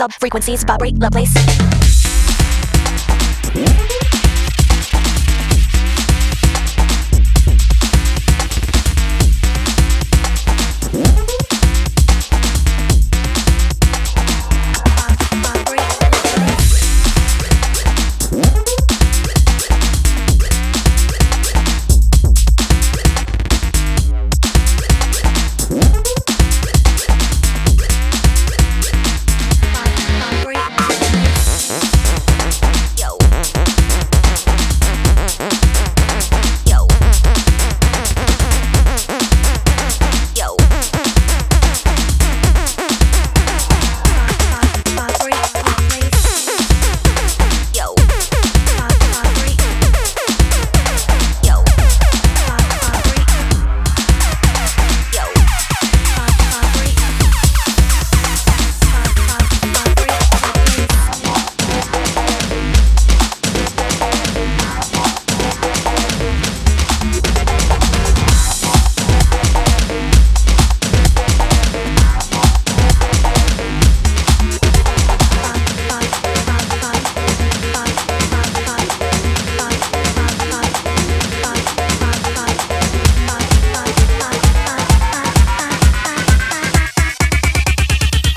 When the sub frequencies vibrate. The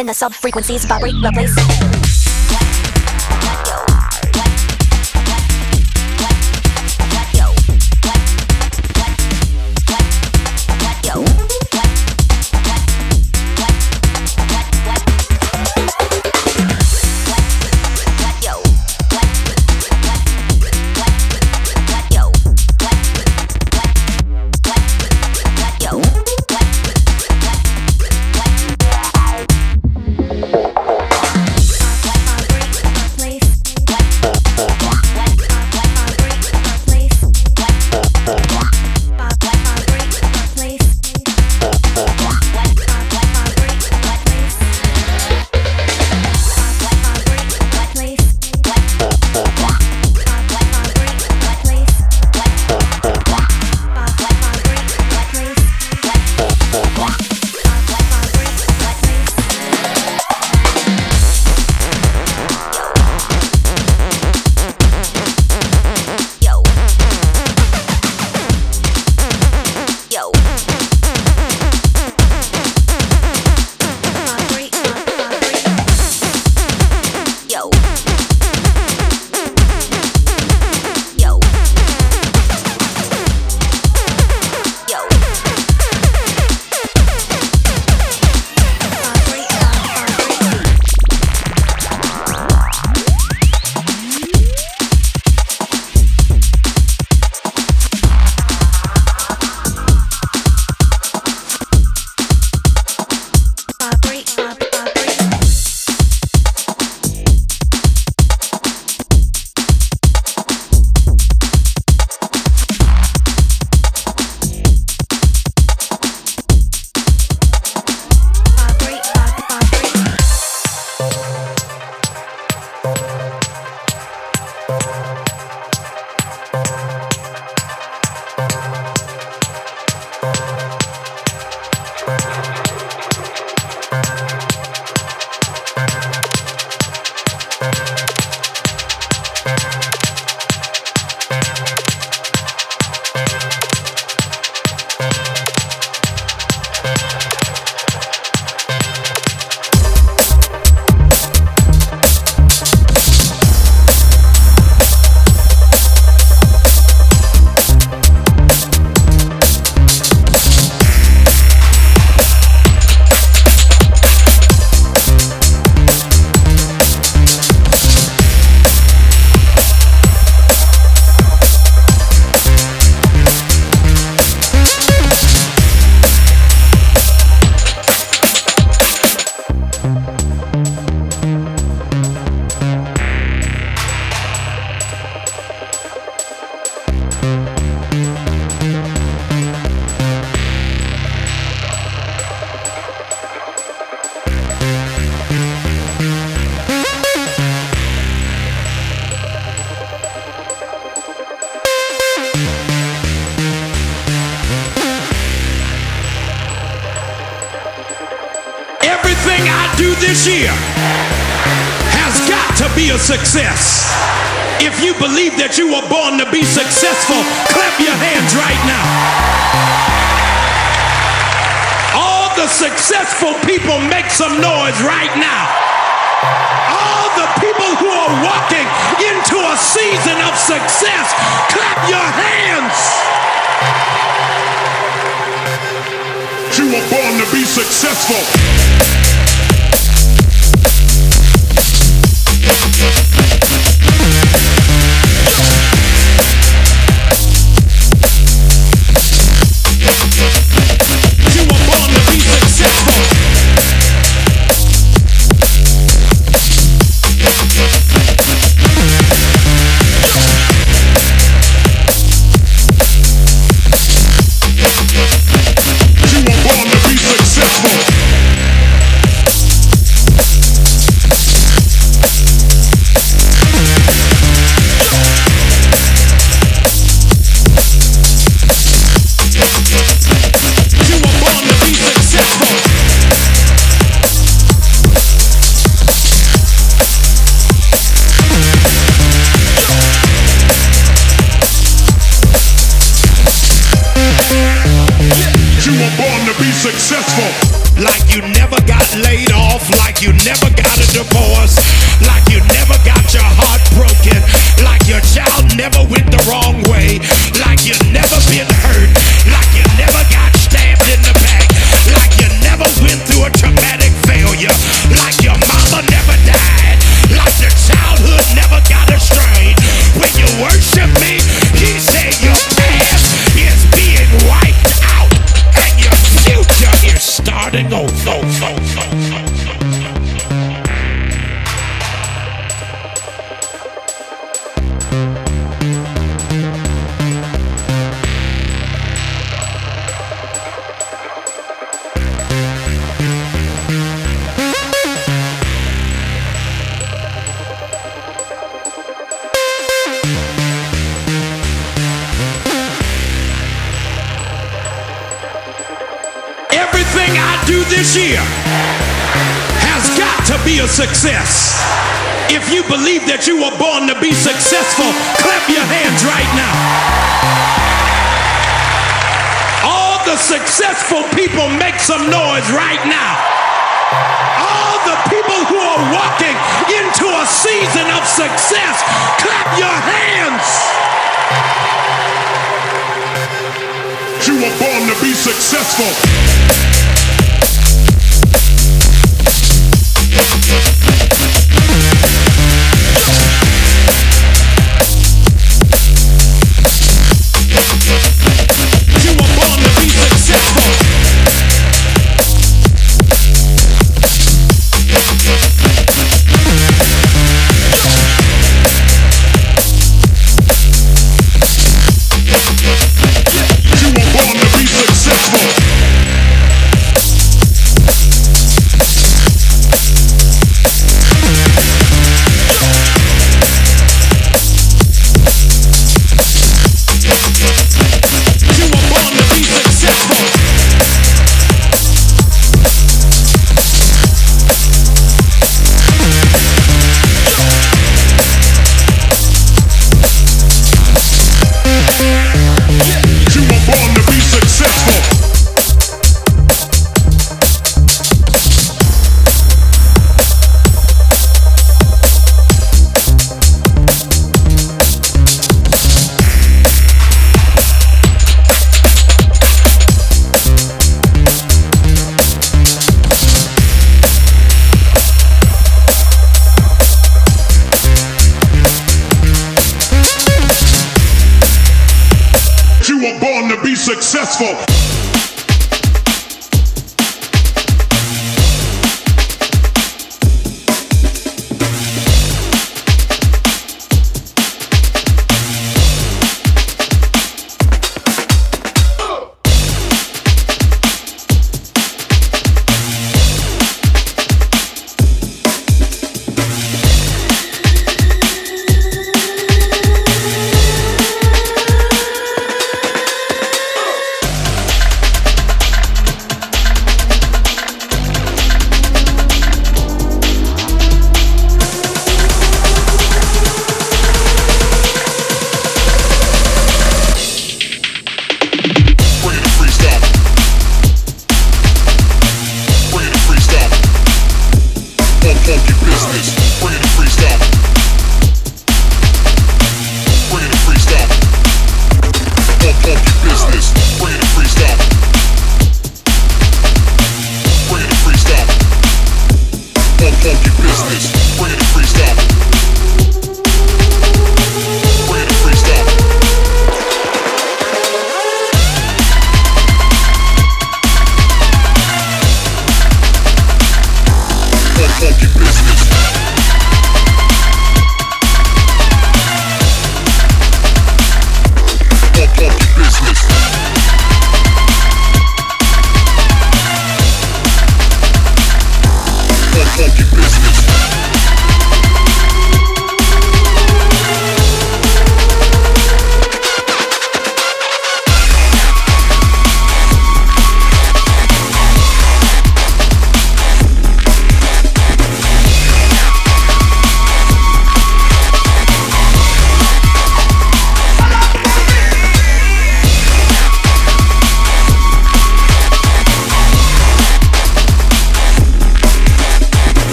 When the sub frequencies vibrate the place. season of success. Clap your hands. You were born to be successful.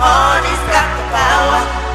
All these got the power.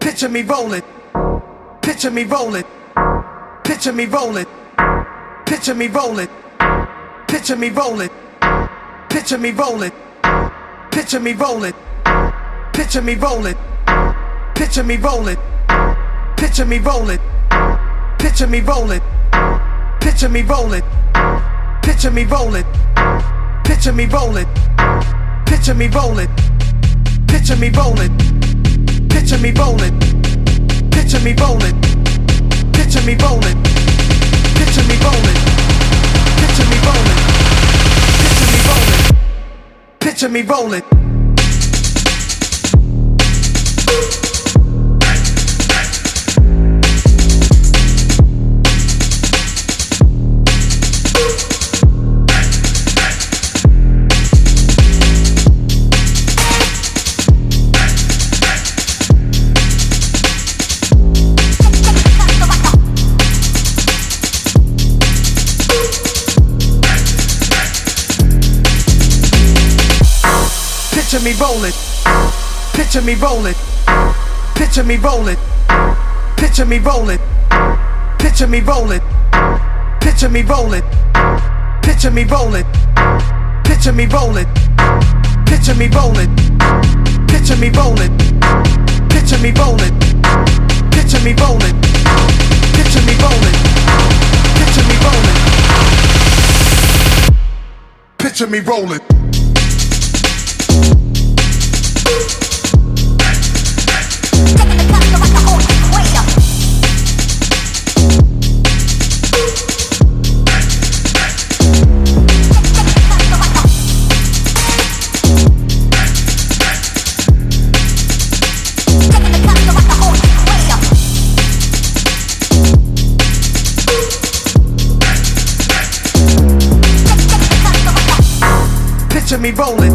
Picture me rolling. Picture me rolling. Picture me rolling. Picture me rolling. Picture me rolling. Picture me rolling. Picture me rolling. Picture me rolling. Picture me rolling. Picture me rolling. Picture me rolling. Picture me rolling. Picture me rolling. Picture me rolling. Picture me rolling. Picture me rolling. Picture me rolling. Picture me rolling. Picture me rolling. Picture me rolling. Picture me rolling. Picture me rolling. Picture me rolling. Picture me rolling. Picture me rolling. Picture me rolling. Picture me rolling. Picture me rolling. Picture me rolling. Picture me rolling. Picture me rolling. Picture me rolling. Picture me rolling. Picture me rolling. Picture me rolling. Picture me rolling. Picture me rolling. Picture me rolling. Rolling. rollin'.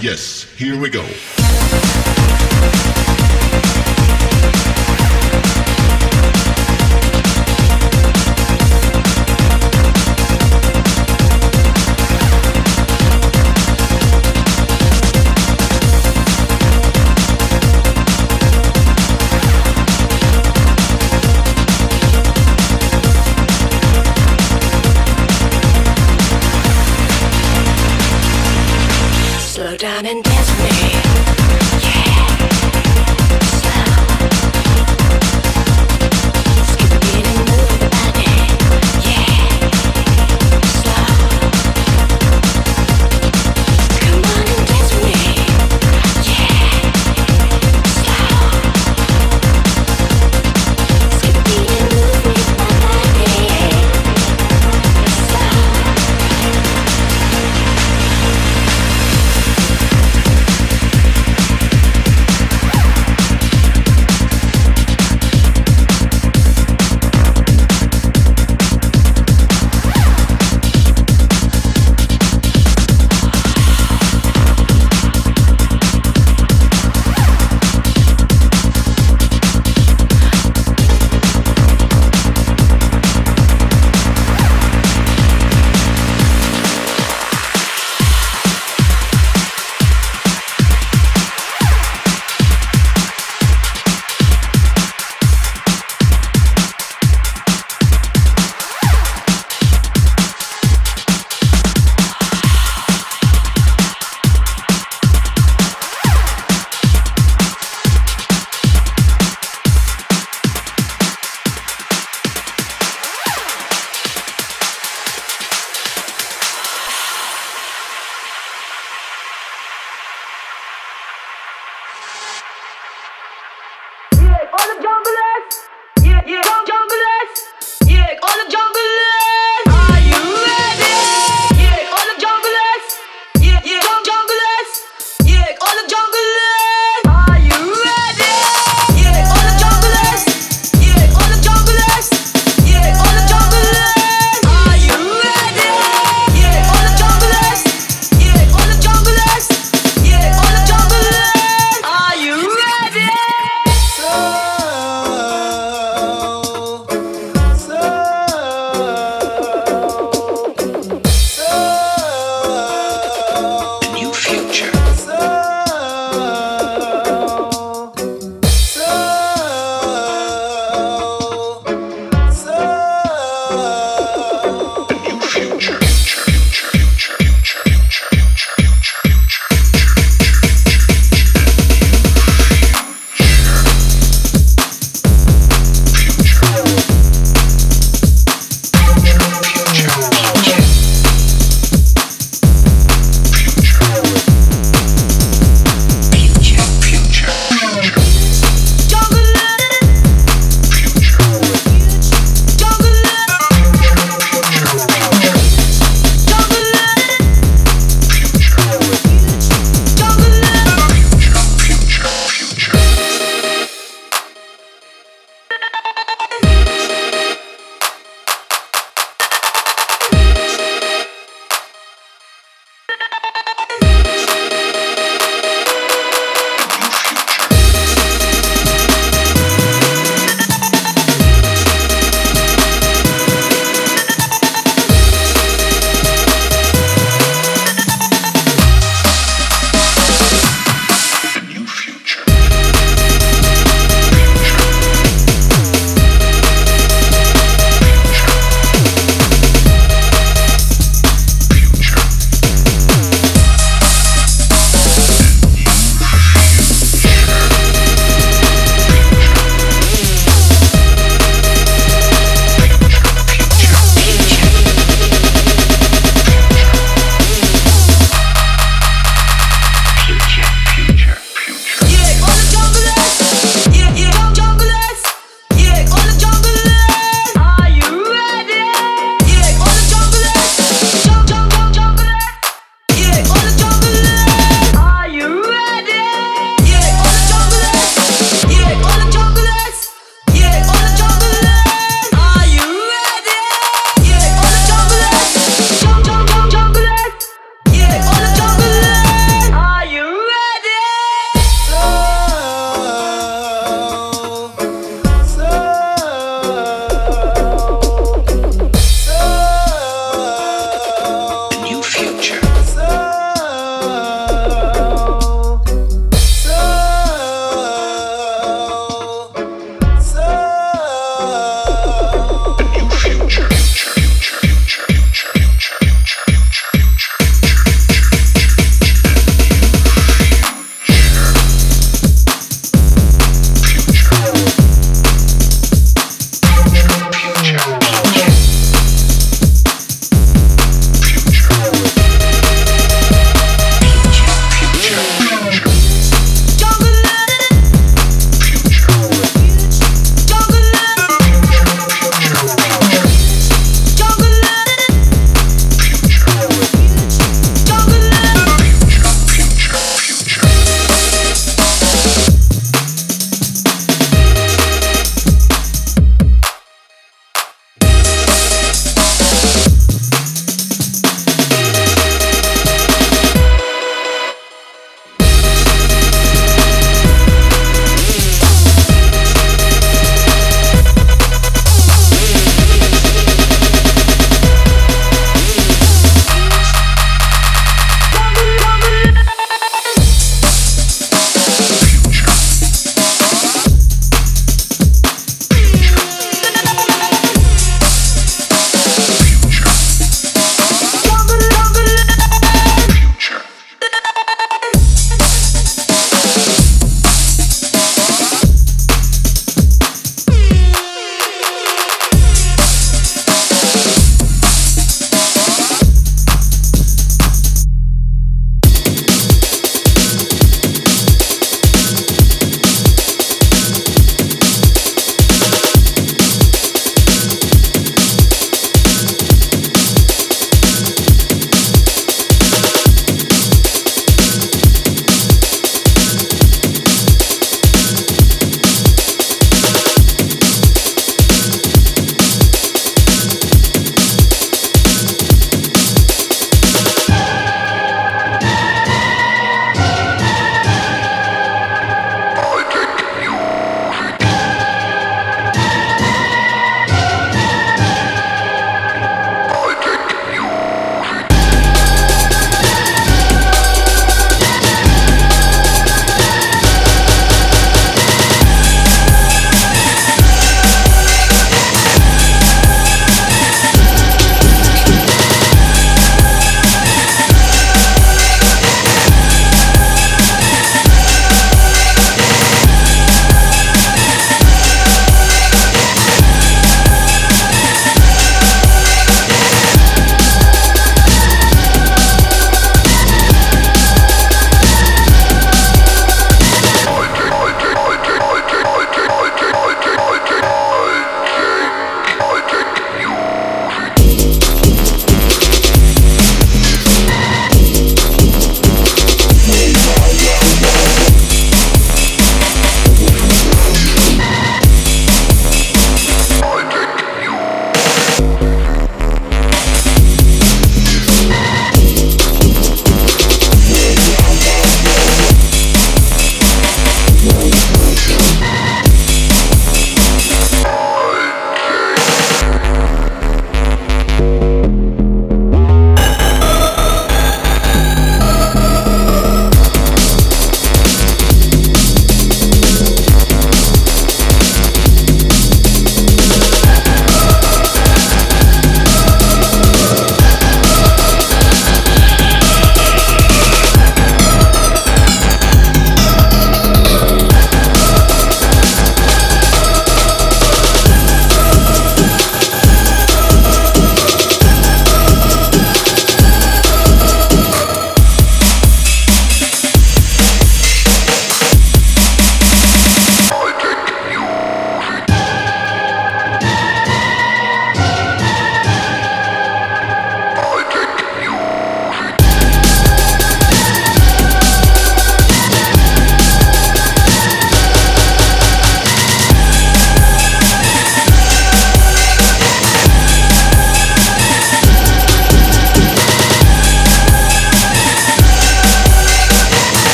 Yes, here we go.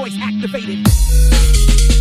voice activated.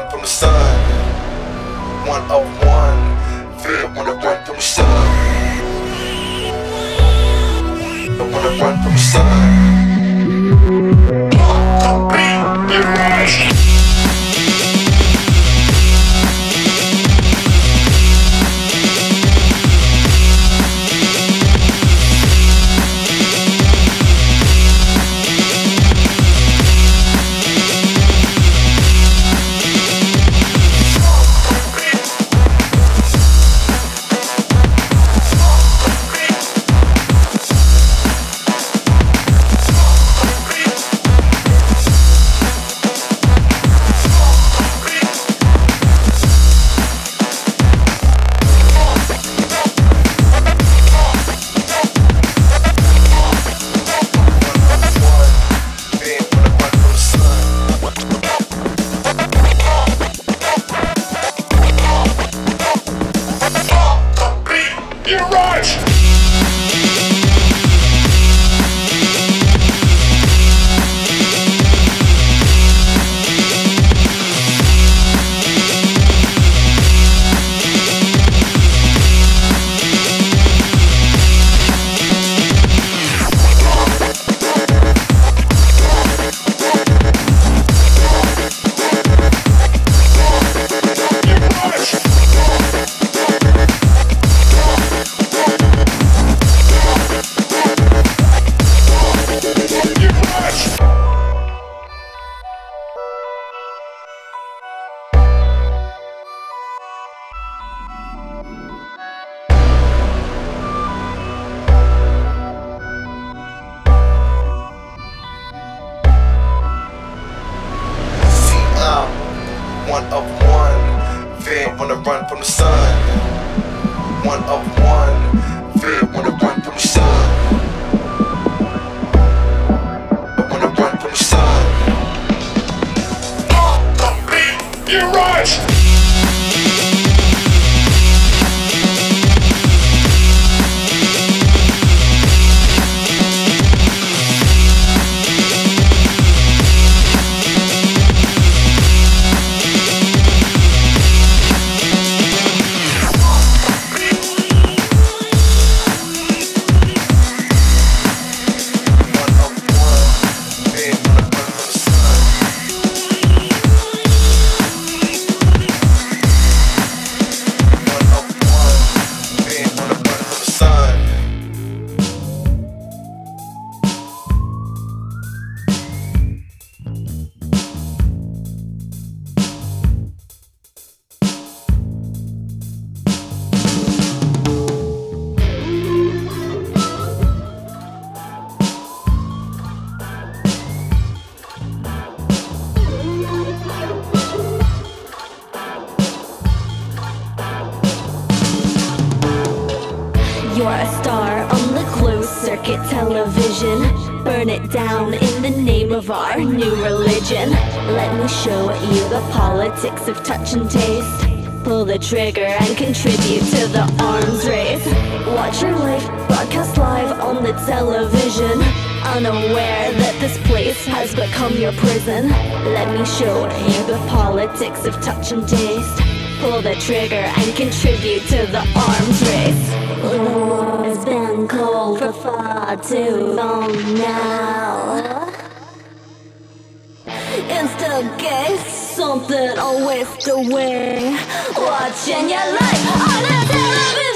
one from the sun, one oh over. vision Unaware that this place has become your prison. Let me show you the politics of touch and taste. Pull the trigger and contribute to the arms race. It's been cold for far too long now. Instigate something I'll waste away Watching your life on a television